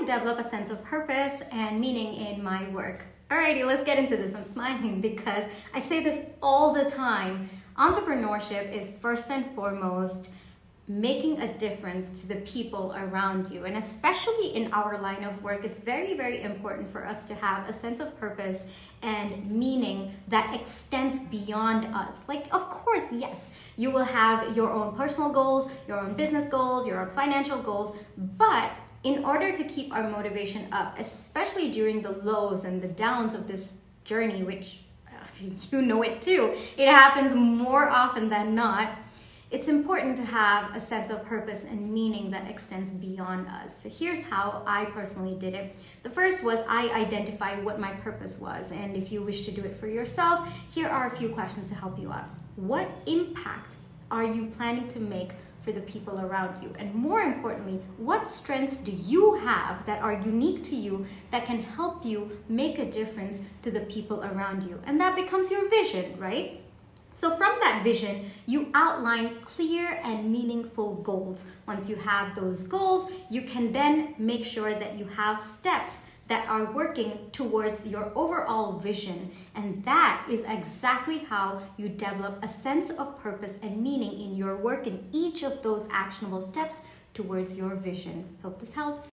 I develop a sense of purpose and meaning in my work? Alrighty, let's get into this. I'm smiling because I say this all the time. Entrepreneurship is first and foremost making a difference to the people around you. And especially in our line of work, it's very, very important for us to have a sense of purpose and meaning that extends beyond us. Like, of course, yes, you will have your own personal goals, your own business goals, your own financial goals, but in order to keep our motivation up, especially during the lows and the downs of this journey, which uh, you know it too, it happens more often than not it's important to have a sense of purpose and meaning that extends beyond us. So here's how I personally did it. The first was I identified what my purpose was, and if you wish to do it for yourself, here are a few questions to help you out. What impact are you planning to make for the people around you? And more importantly, what strengths do you have that are unique to you that can help you make a difference to the people around you? And that becomes your vision, right? So from that vision, you outline clear and meaningful goals. Once you have those goals, you can then make sure that you have steps that are working towards your overall vision. And that is exactly how you develop a sense of purpose and meaning in your work in each of those actionable steps towards your vision. Hope this helps.